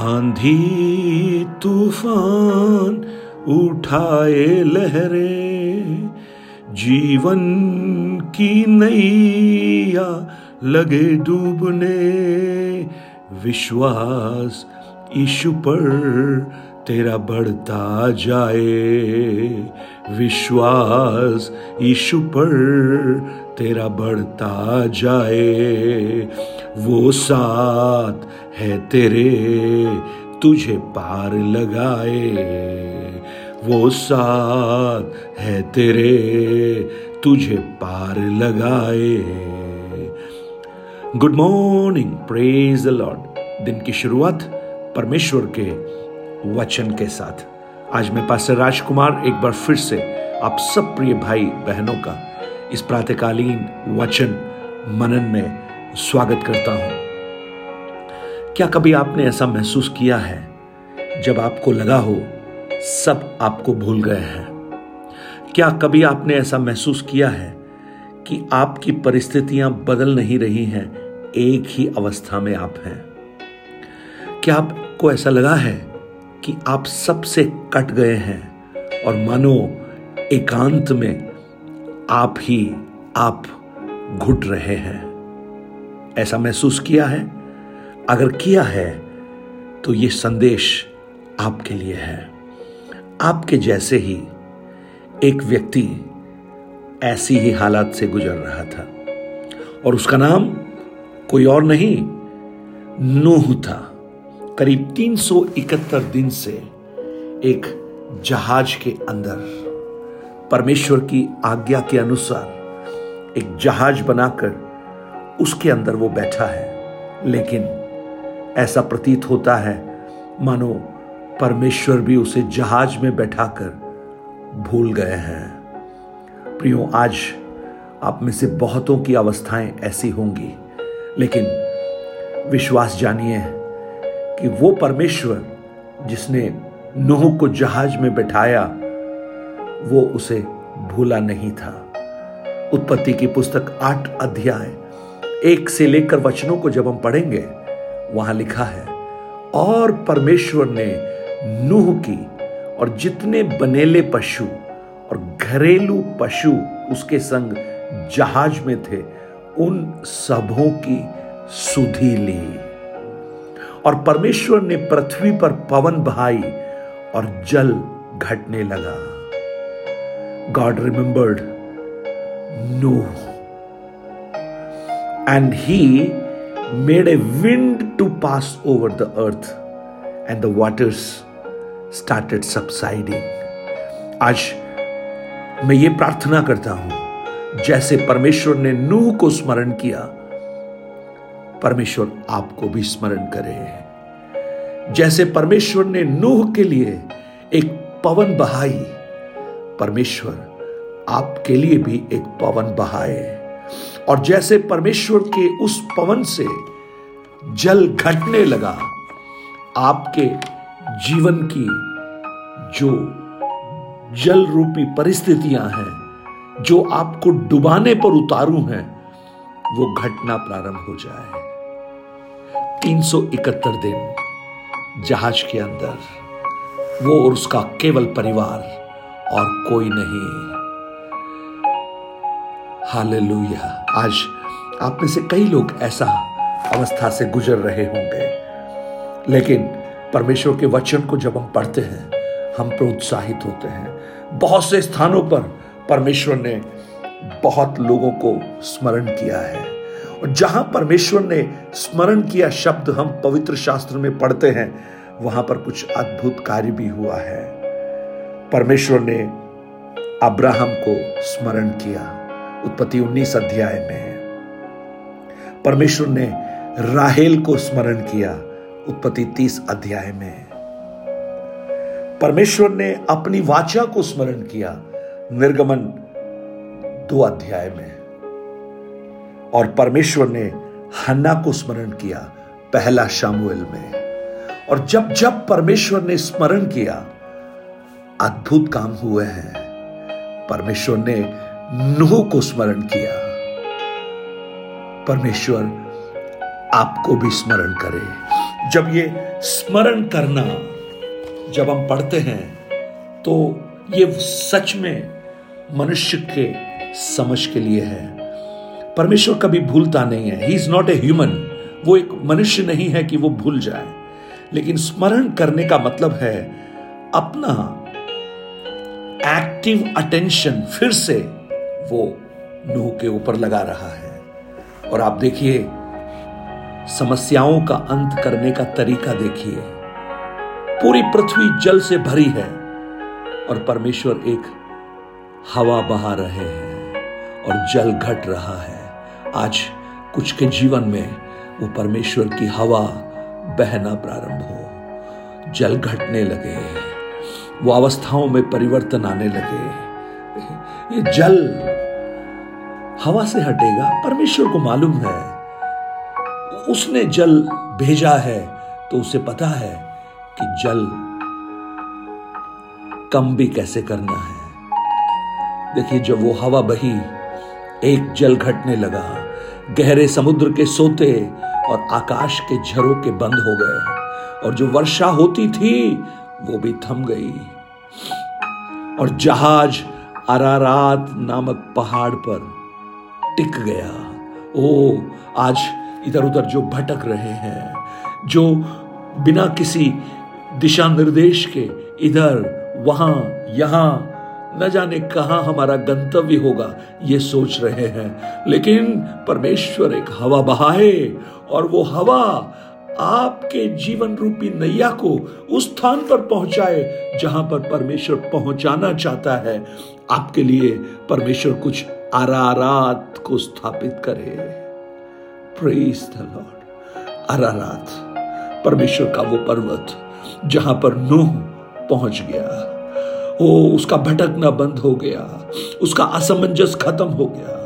आंधी तूफ़ान उठाए लहरे, जीवन की नैया लगे डूबने, विश्वास ईशु पर तेरा बढ़ता जाए, विश्वास ईशु पर तेरा बढ़ता जाए। वो साथ है तेरे, तुझे पार लगाए। वो साथ है तेरे, तुझे पार लगाए। Good morning praise the lord दिन की शुरुआत परमेश्वर के वचन के साथ। आज मैं पास्टर राजकुमार एक बार फिर से आप सब प्रिय भाई बहनों का इस प्रातकालीन वचन मनन में स्वागत करता हूँ। क्या कभी आपने ऐसा महसूस किया है, जब आपको लगा हो, सब आपको भूल गए हैं? क्या कभी आपने ऐसा महसूस किया है, कि आपकी परिस्थितियाँ बदल नहीं रही हैं, एक ही अवस्था में आप हैं? क्या आपको ऐसा लगा है, कि आप सबसे कट गए हैं, और मानो, एकांत में आप ही आप घुट रहे हैं? ऐसा महसूस किया है? अगर किया है तो यह संदेश आपके लिए है। आपके जैसे ही एक व्यक्ति ऐसी ही हालात से गुजर रहा था। और उसका नाम कोई और नहीं, नूह था। करीब 371 दिन से एक जहाज़ के अंदर, परमेश्वर की आज्ञा के अनुसार एक जहाज़ बनाकर उसके अंदर वो बैठा है। लेकिन ऐसा प्रतीत होता है, मानो परमेश्वर भी उसे जहाज़ में बैठाकर भूल गए हैं। प्रियो, आज आप में से बहुतों की अवस्थाएँ ऐसी होंगी, लेकिन विश्वास जानिए कि वो परमेश्वर जिसने नूह को जहाज़ में बैठाया, वो उसे भूला नहीं था। उत्पत्ति की पुस्तक आठ अध्याय एक से लेकर वचनों को जब हम पढ़ेंगे, वहाँ लिखा है, और परमेश्वर ने नूह की और जितने बनेले पशु और घरेलू पशु उसके संग जहाज़ में थे, उन सबों की सुधि ली। और परमेश्वर ने पृथ्वी पर पवन बहाई और जल घटने लगा। गॉड रिमेंबर्ड नूह। And he made a wind to pass over the earth, and the waters started subsiding. आज मैं ये प्रार्थना करता हूँ, जैसे परमेश्वर ने नूह को स्मरण किया, परमेश्वर आपको भी स्मरण करे। जैसे परमेश्वर ने नूह के लिए एक पवन बहाई, परमेश्वर आपके लिए भी एक पवन बहाए। और जैसे परमेश्वर के उस पवन से जल घटने लगा, आपके जीवन की जो जल रूपी परिस्थितियाँ हैं, जो आपको डुबाने पर उतारू हैं, वो घटना प्रारंभ हो जाए। 371 दिन जहाज़ के अंदर, वो और उसका केवल परिवार और कोई नहीं। हालेलुया। आज आप में से कई लोग ऐसा अवस्था से गुजर रहे होंगे। लेकिन परमेश्वर के वचन को जब हम पढ़ते हैं, हम प्रोत्साहित होते हैं। बहुत से स्थानों पर परमेश्वर ने बहुत लोगों को स्मरण किया है। और जहाँ परमेश्वर ने स्मरण किया शब्द हम पवित्र शास्त्र में पढ़ते हैं, वहाँ पर कुछ अद्भुत कार्य भी हुआ है। परमेश्वर ने अब्राहम को स्मरण किया। उत्पत्ति 19 अध्याय में परमेश्वर ने राहेल को स्मरण किया, उत्पत्ति 30 अध्याय में परमेश्वर ने अपनी वाचा को स्मरण किया, निर्गमन दो अध्याय में और परमेश्वर ने हन्ना को स्मरण किया, पहला शामुएल में और जब जब परमेश्वर ने स्मरण किया, अद्भुत काम हुए हैं। परमेश्वर ने नूह को स्मरण किया। परमेश्वर आपको भी स्मरण करे। जब ये स्मरण करना जब हम पढ़ते हैं तो ये सच में मनुष्य के समझ के लिए है। परमेश्वर कभी भूलता नहीं है। He is not a human वो एक मनुष्य नहीं है कि वो भूल जाए। लेकिन स्मरण करने का मतलब है अपना एक्टिव अटेंशन फिर से वो नूह के ऊपर लगा रहा है। और आप देखिए, समस्याओं का अंत करने का तरीका देखिए। पूरी पृथ्वी जल से भरी है और परमेश्वर एक हवा बहा रहे हैं और जल घट रहा है। आज कुछ के जीवन में वो परमेश्वर की हवा बहना प्रारंभ हो। जल घटने लगे, वो अवस्थाओं में परिवर्तन आने लगे। ये जल हवा से हटेगा, परमेश्वर को मालूम है। उसने जल भेजा है तो उसे पता है कि जल कम भी कैसे करना है। देखिए, जब वो हवा बही, एक जल घटने लगा। गहरे समुद्र के सोते और आकाश के झरों के बंद हो गए। और जो वर्षा होती थी, वो भी थम गई। और जहाज़ अरारात नामक पहाड़ पर टिक गया। ओ, आज इधर उधर जो भटक रहे हैं, जो बिना किसी दिशा निर्देश के इधर, वहाँ, यहाँ, न जाने कहा हमारा गंतव्य होगा, ये सोच रहे हैं। लेकिन परमेश्वर एक हवा बहाए और वो हवा आपके जीवन रूपी नैया को उस स्थान पर पहुँचाए, जहाँ पर परमेश्वर पहुंचाना चाहता है। आपके लिए परमेश्वर कुछ आरारात को स्थापित करे। लॉर्ड आरारात परमेश्वर का वो पर्वत जहाँ पर नूह पहुँच गया। ओ, उसका भटकना बंद हो गया। उसका असमंजस खत्म हो गया।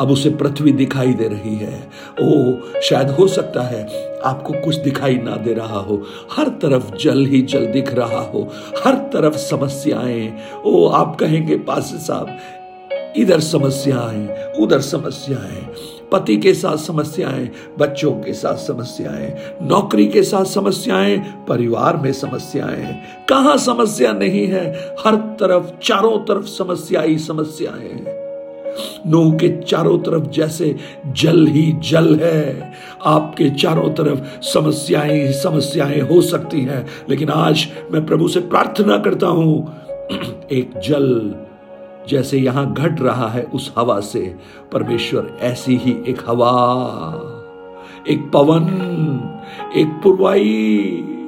अब उसे पृथ्वी दिखाई दे रही है। ओ, शायद हो सकता है आपको कुछ दिखाई ना दे रहा हो। हर तरफ़ जल ही जल दिख रहा हो। हर तरफ़ समस्याएँ। ओ, आप कहेंगे, पास साहब इधर समस्याएँ उधर समस्याएँ पति के साथ समस्याएँ बच्चों के साथ समस्याएँ नौकरी के साथ समस्याएँ परिवार में समस्याएँ कहाँ समस्या नहीं है? हर तरफ़, चारों तरफ़ समस्या ही समस्याएँ नोह के चारों तरफ़ जैसे जल ही जल है। आपके चारों तरफ़ समस्याएँ समस्याएँ हो सकती हैं। लेकिन आज मैं प्रभु से प्रार्थना करता हूँ, एक जल जैसे यहाँ घट रहा है उस हवा से, परमेश्वर ऐसी ही एक हवा। एक पवन, एक पुरवाई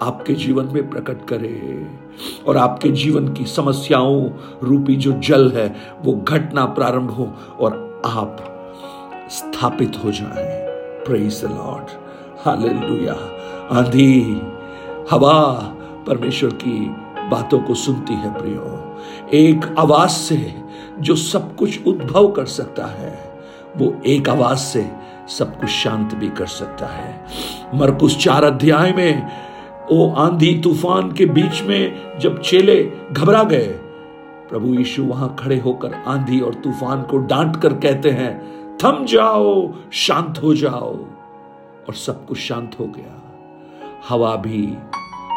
आपके जीवन में प्रकट करे और आपके जीवन की समस्याओं रूपी जो जल है, वो घटना प्रारंभ हो और आप स्थापित हो जाए। प्रेज द लॉर्ड हालेलुया आंधी, हवा परमेश्वर की बातों को सुनती है प्रियो। एक आवाज़ से जो सब कुछ उद्भव कर सकता है, वो एक आवाज़ से सब कुछ शांत भी कर सकता है। मरकुश चार अध्याय में, ओ आंधी तूफ़ान के बीच में जब चेले घबरा गए, प्रभु यीशु वहाँ खड़े होकर आंधी और तूफ़ान को डांट कर कहते हैं, थम जाओ, शांत हो जाओ और सब कुछ शांत हो गया। हवा भी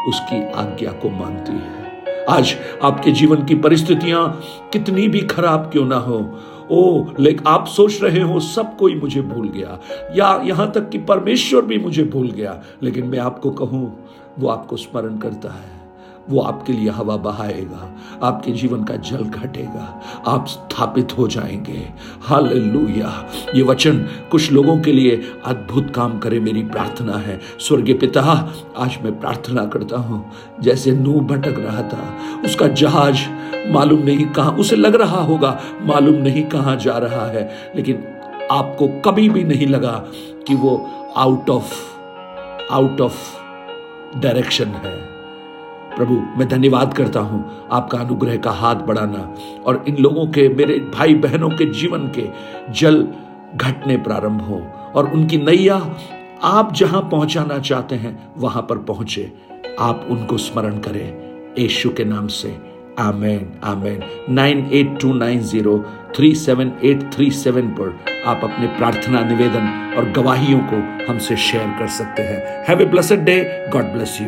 उसकी आज्ञा को मानती है। आज आपके जीवन की परिस्थितियाँ कितनी भी खराब क्यों ना हो। ओ लेकिन आप सोच रहे हो, सब कोई मुझे भूल गया। या यहाँ तक कि परमेश्वर भी मुझे भूल गया। लेकिन मैं आपको कहूँ, वो आपको स्मरण करता है। वो आपके लिए हवा बहाएगा, आपके जीवन का जल घटेगा, आप स्थापित हो जाएँगे। हाल ये वचन कुछ लोगों के लिए अद्भुत काम करे मेरी प्रार्थना है। स्वर्गीय पिता, आज मैं प्रार्थना करता हूँ, जैसे नू भटक रहा था, उसका जहाज़ मालूम नहीं कहाँ, उसे लग रहा होगा, मालूम नहीं कहाँ जा रहा है, लेकिन आपको कभी भी नहीं लगा कि वो out of out of direction है। प्रभु, मैं धन्यवाद करता हूँ। आपका अनुग्रह का हाथ बढ़ाना और इन लोगों के, मेरे भाई बहनों के जीवन के जल घटने प्रारंभ हो और उनकी नैया आप जहाँ पहुंचाना चाहते हैं, वहाँ पर पहुँचे। आप उनको स्मरण करें। यशु के नाम से। आमेन आमेन। Nine eight two nine zero three seven eight three seven पर आप अपने प्रार्थना निवेदन और गवाहियों को हमसे शेयर कर सकते हैं। Have a blessed day. God bless you.